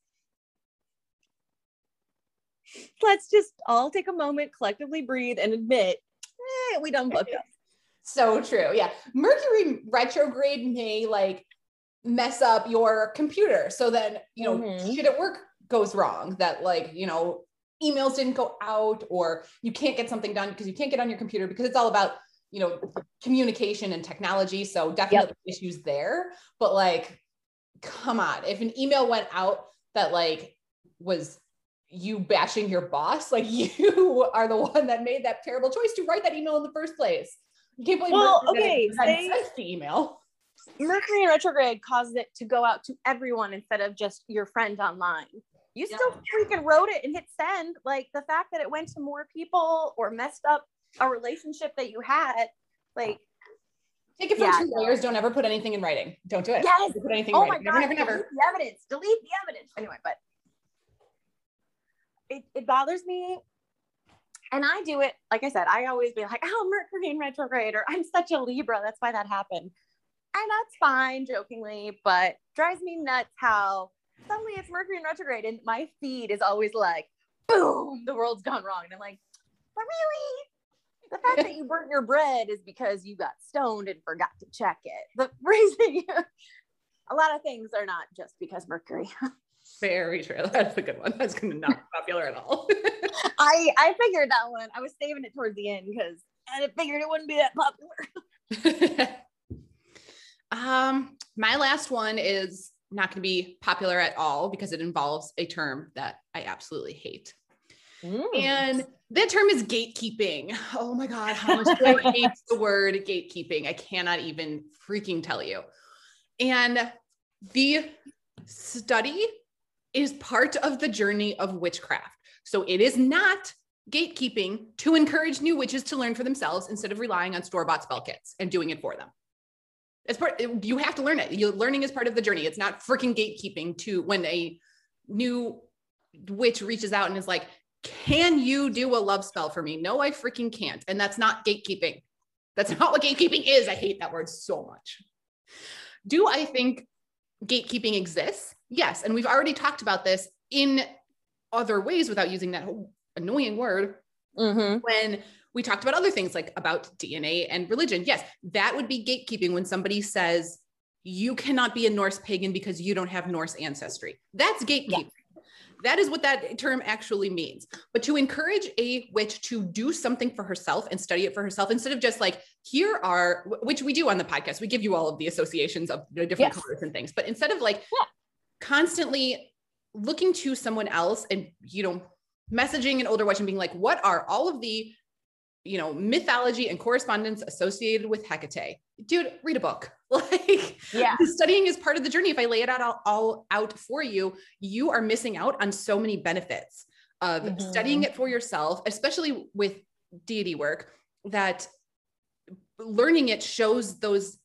Let's just all take a moment, collectively breathe, and admit eh, we done fucked up. So true. Yeah. Mercury retrograde may like mess up your computer. So then, you know, mm-hmm. shit at work goes wrong that like, you know, emails didn't go out or you can't get something done because you can't get on your computer because it's all about, you know, communication and technology. So definitely yep. issues there. But like, come on, if an email went out that like was you bashing your boss, like you are the one that made that terrible choice to write that email in the first place. You can't believe well, okay, they, the email. Mercury in retrograde caused it to go out to everyone instead of just your friend online. You yeah. still freaking wrote it and hit send. Like the fact that it went to more people or messed up a relationship that you had, like Take it from yeah, two lawyers. Don't ever put anything in writing. Don't do it. Yes. Don't put anything oh in writing. My God. Never, never, never. Delete the evidence. Delete the evidence. Anyway, but it, it bothers me. And I do it, like I said, I always be like, oh, Mercury in retrograde, or I'm such a Libra. That's why that happened and that's fine jokingly, but drives me nuts how suddenly it's Mercury in retrograde and my feed is always like, boom, the world's gone wrong. And I'm like, but really? The fact that you burnt your bread is because you got stoned and forgot to check it. The reason a lot of things are not just because Mercury. Very true. That's a good one. That's gonna not be popular at all. I I figured that one. I was saving it towards the end because I figured it wouldn't be that popular. Um, my last one is not going to be popular at all because it involves a term that I absolutely hate. Mm. And that term is gatekeeping. Oh my God, how much do I hate the word gatekeeping? I cannot even freaking tell you. And the study is part of the journey of witchcraft. So it is not gatekeeping to encourage new witches to learn for themselves instead of relying on store bought spell kits and doing it for them. It's part you have to learn it. You learning is part of the journey. It's not freaking gatekeeping to when a new witch reaches out and is like, "Can you do a love spell for me?" No, I freaking can't. And that's not gatekeeping. That's not what gatekeeping is. I hate that word so much. Do I think gatekeeping exists? Yes, and we've already talked about this in other ways without using that annoying word. Mm-hmm. When we talked about other things like about DNA and religion. Yes, that would be gatekeeping when somebody says you cannot be a Norse pagan because you don't have Norse ancestry. That's gatekeeping. Yeah. That is what that term actually means. But to encourage a witch to do something for herself and study it for herself instead of just like, here are, which we do on the podcast, we give you all of the associations of the different yes. colors and things. But instead of like yeah. constantly looking to someone else and, you know, messaging an older witch and being like, what are all of the you know, mythology and correspondence associated with Hecate. Dude, read a book. Like, yeah, studying is part of the journey. If I lay it out all, all out for you, you are missing out on so many benefits of mm-hmm. studying it for yourself, especially with deity work, that learning it shows those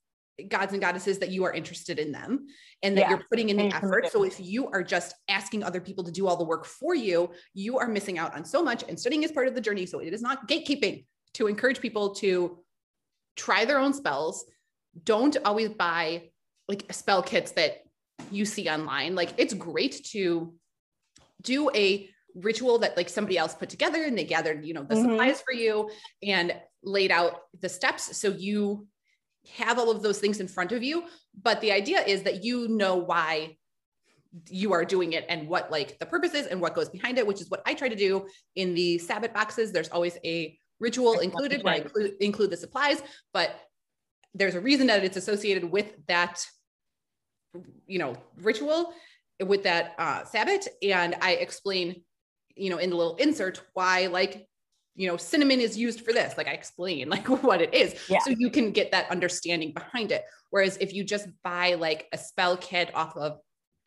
gods and goddesses that you are interested in them and that yeah. you're putting in the effort. So if you are just asking other people to do all the work for you, you are missing out on so much. And studying is part of the journey. So it is not gatekeeping to encourage people to try their own spells. Don't always buy like spell kits that you see online. Like it's great to do a ritual that like somebody else put together and they gathered, you know, the mm-hmm. supplies for you and laid out the steps so you have all of those things in front of you. But the idea is that you know why you are doing it and what like the purpose is and what goes behind it, which is what I try to do in the Sabbat boxes. There's always a ritual included I include, include the supplies, but there's a reason that it's associated with that, you know, ritual with that uh, Sabbat. And I explain, you know, in the little insert why like you know cinnamon is used for this. Like i explain like what it is. Yeah. so you can get that understanding behind it. Whereas if you just buy like a spell kit off of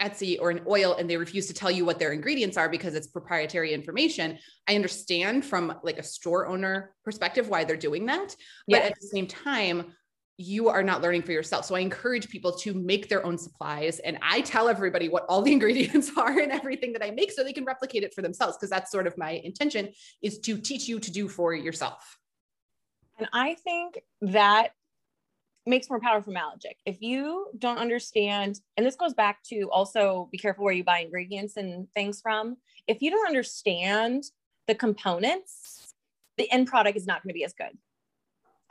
Etsy or an oil and they refuse to tell you what their ingredients are because it's proprietary information, I understand from like a store owner perspective why they're doing that. But at the same time, you are not learning for yourself. So I encourage people to make their own supplies and I tell everybody what all the ingredients are and everything that I make so they can replicate it for themselves because that's sort of my intention is to teach you to do for yourself. And I think that makes more powerful magic. If you don't understand, and this goes back to also be careful where you buy ingredients and things from. If you don't understand the components, the end product is not going to be as good.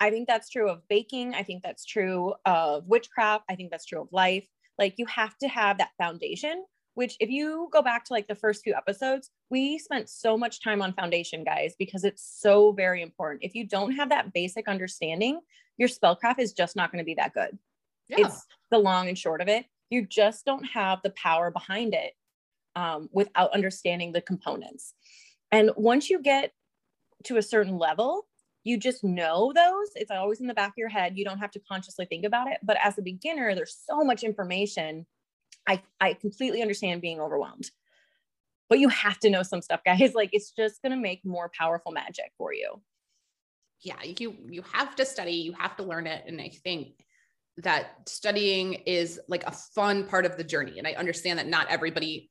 I think that's true of baking. I think that's true of witchcraft. I think that's true of life. Like you have to have that foundation, which if you go back to like the first few episodes, we spent so much time on foundation, guys, because it's so very important. If you don't have that basic understanding, your spellcraft is just not going to be that good. Yeah. It's the long and short of it. You just don't have the power behind it um, without understanding the components. And once you get to a certain level, you just know those. It's always in the back of your head. You don't have to consciously think about it. But as a beginner, there's so much information. I, I completely understand being overwhelmed. But you have to know some stuff, guys. Like it's just going to make more powerful magic for you yeah, you you have to study, you have to learn it. And I think that studying is like a fun part of the journey. And I understand that not everybody,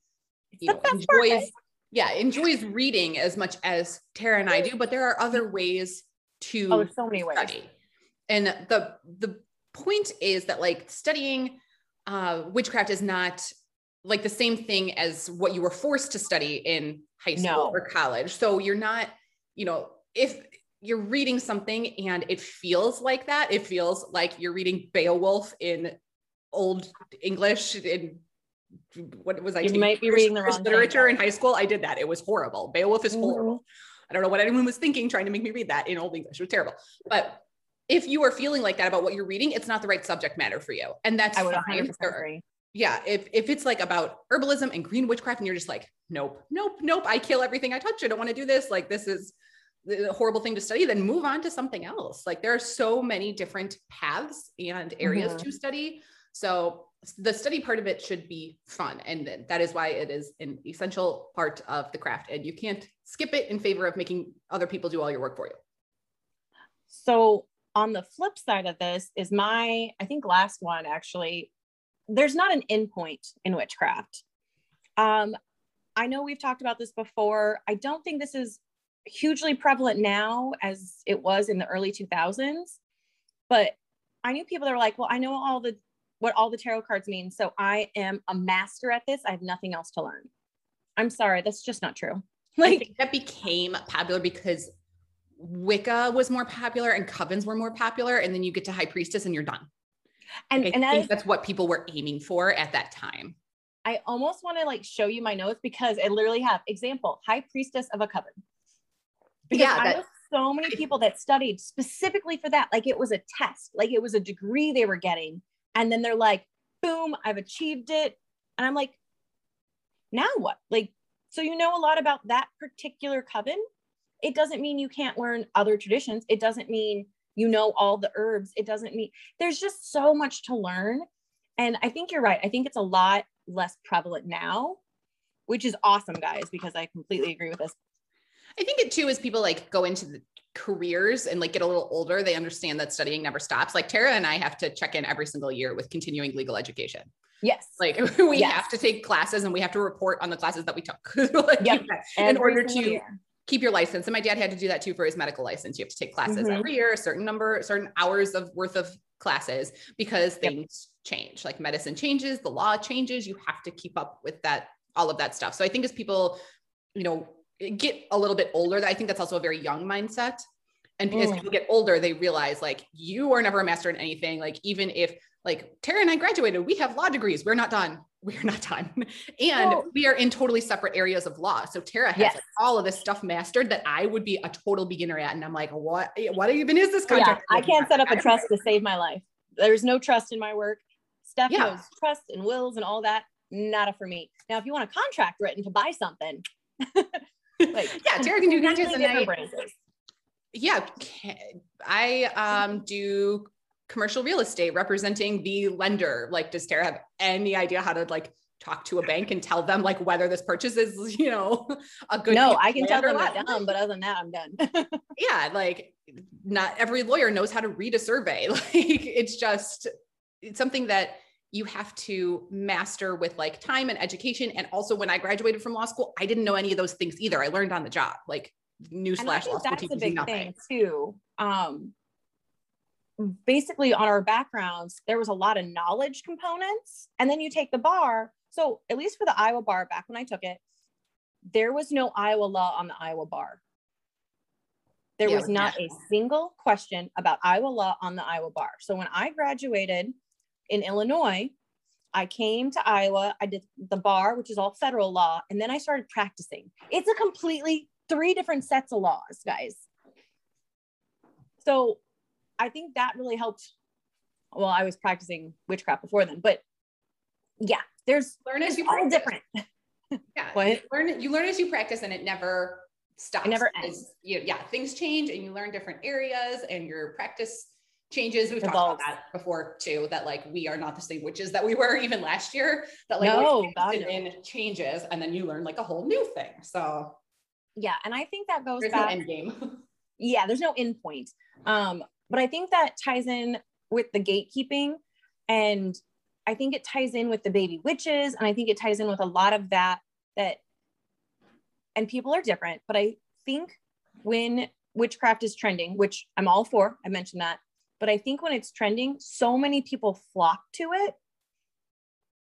you know, enjoys, yeah, enjoys reading as much as Tara and I do, but there are other ways to oh, so many ways. study. And the the point is that like studying uh, witchcraft is not like the same thing as what you were forced to study in high school no. or college. So you're not, you know, if you're reading something and it feels like that. It feels like you're reading Beowulf in old English in what was I? You might be reading the wrong literature thing. in high school. I did that. It was horrible. Beowulf is horrible. Mm-hmm. I don't know what anyone was thinking trying to make me read that in old English. It was terrible. But if you are feeling like that about what you're reading, it's not the right subject matter for you. And that's I would fine. agree. Yeah, if if it's like about herbalism and green witchcraft, and you're just like, nope, nope, nope, I kill everything I touch. I don't want to do this. Like this is the horrible thing to study, then move on to something else. Like there are so many different paths and areas mm-hmm. to study. So the study part of it should be fun. And that is why it is an essential part of the craft. And you can't skip it in favor of making other people do all your work for you. So on the flip side of this is my, I think last one actually, there's not an endpoint in witchcraft. Um, I know we've talked about this before. I don't think this is hugely prevalent now as it was in the early 2000s but i knew people that were like well i know all the what all the tarot cards mean so i am a master at this. I have nothing else to learn. I'm sorry that's just not true. Like that became popular because wicca was more popular and covens were more popular and then you get to high priestess and you're done. And, and I think that's what people were aiming for at that time. I almost want to like show you my notes because I literally have example high priestess of a coven because yeah, I know so many people that studied specifically for that. Like it was a test, like it was a degree they were getting. And then they're like, boom, I've achieved it. And I'm like, now what? Like, so you know a lot about that particular coven. It doesn't mean you can't learn other traditions. It doesn't mean you know all the herbs. It doesn't mean there's just so much to learn. And I think you're right. I think it's a lot less prevalent now, which is awesome, guys, because I completely agree with this. I think it too is people like go into the careers and like get a little older, they understand that studying never stops. Like Tara and I have to check in every single year with continuing legal education. Yes. Like we yes. have to take classes and we have to report on the classes that we took like, yep. in order to year. keep your license. And my dad had to do that too for his medical license. You have to take classes Mhm. every year, a certain number, certain hours of worth of classes because Yep. things change. Like medicine changes, the law changes. You have to keep up with that, all of that stuff. So I think as people, you know, get a little bit older, I think that's also a very young mindset. And as Mm. people get older, they realize like you are never a master in anything. Like even if like Tara and I graduated, we have law degrees. We're not done. We're not done. And we are in totally separate areas of law. So Tara has Yes. like, all of this stuff mastered that I would be a total beginner at. And I'm like, what, what even is this contract? Yeah? I can't set up a trust to save my life. There's no trust in my work. Steph Yeah. knows trust and wills and all that. Not a for me. Now, if you want a contract written to buy something, like Yeah, Tara can do completely and I- branches. yeah i um do commercial real estate representing the lender like does tara have any idea how to like talk to a bank and tell them like whether this purchase is you know a good No, I can tell them they're dumb, but other than that, I'm done. yeah like not every lawyer knows how to read a survey like it's just it's something that you have to master with like time and education and also when i graduated from law school i didn't know any of those things either i learned on the job like newsflash law that's a big nothing thing too. Um, basically, on our backgrounds, there was a lot of knowledge components, and then you take the bar. So, at least for the Iowa bar, back when I took it, there was no Iowa law on the Iowa bar. There Yeah, was not a single question about Iowa law on the Iowa bar. So, when I graduated in Illinois, I came to Iowa. I did the bar, which is all federal law, and then I started practicing. It's a completely three different sets of laws, guys. So I think that really helped. Well, I was practicing witchcraft before then, but yeah, there's learn as you all different. Yeah, What? learn. You learn as you practice, and it never stops. never ends. You, yeah, things change, and you learn different areas, and your practice changes. We've talked about that before too. That like we are not the same witches that we were even last year. That like No, we're God, interested no. in changes, and then you learn like a whole new thing. So Yeah, and I think that goes there's no back. end game. yeah, there's no end point. Um, but I think that ties in with the gatekeeping, and I think it ties in with the baby witches, and I think it ties in with a lot of that. That, and people are different, but I think when witchcraft is trending, which I'm all for, I mentioned that, but I think when it's trending, so many people flock to it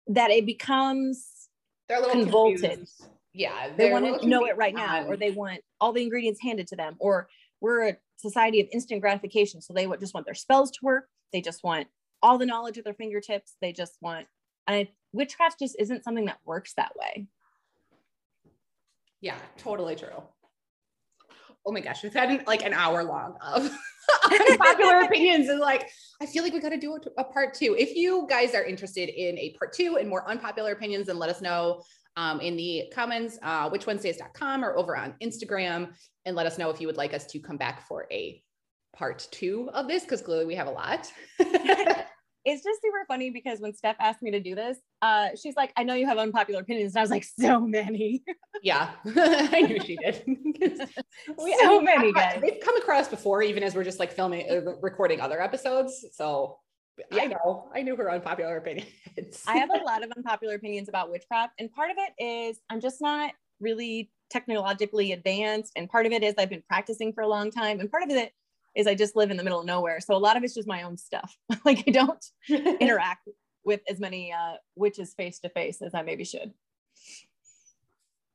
that it becomes They're a little Convolted. confused. Yeah, they want to know it right now or they want all the ingredients handed to them or we're a society of instant gratification so they just want their spells to work they just want all the knowledge at their fingertips they just want and I, witchcraft just isn't something that works that way Yeah, totally true. Oh my gosh, we've had an, like an hour long of unpopular opinions, and like I feel like we got to do a, a part two. If you guys are interested in a part two and more unpopular opinions, then let us know um, in the comments, uh, witchwednesdays.com or over on Instagram, and let us know if you would like us to come back for a part two of this because clearly we have a lot. it's just super funny because when steph asked me to do this uh, she's like i know you have unpopular opinions and i was like so many yeah, I knew she did. we, so many guys. They've come across before, even as we're just like filming, uh, recording other episodes. So I know, I knew her unpopular opinions. I have a lot of unpopular opinions about witchcraft, and part of it is I'm just not really technologically advanced, and part of it is I've been practicing for a long time, and part of it is I just live in the middle of nowhere. So a lot of it's just my own stuff. like I don't interact with as many uh, witches face to face as I maybe should.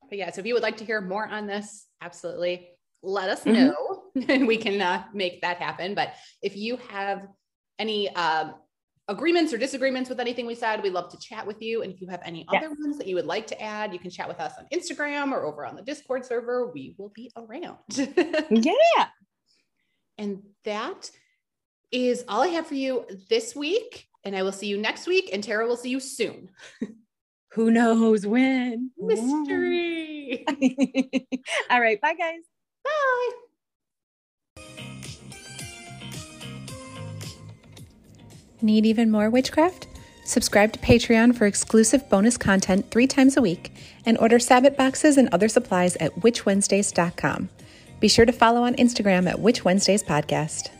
But yeah, so if you would like to hear more on this, absolutely let us Mhm. know and we can uh, make that happen. But if you have any um, agreements or disagreements with anything we said, we love to chat with you. And if you have any Yes. other ones that you would like to add, you can chat with us on Instagram or over on the Discord server. We will be around. Yeah. And that is all I have for you this week. And I will see you next week. And Tara will see you soon. Who knows when? Mystery. All right. Bye, guys. Bye. Need even more witchcraft? Subscribe to Patreon for exclusive bonus content three times a week and order Sabbath boxes and other supplies at witchwednesdays.com. Be sure to follow on Instagram at Witch Wednesdays Podcast.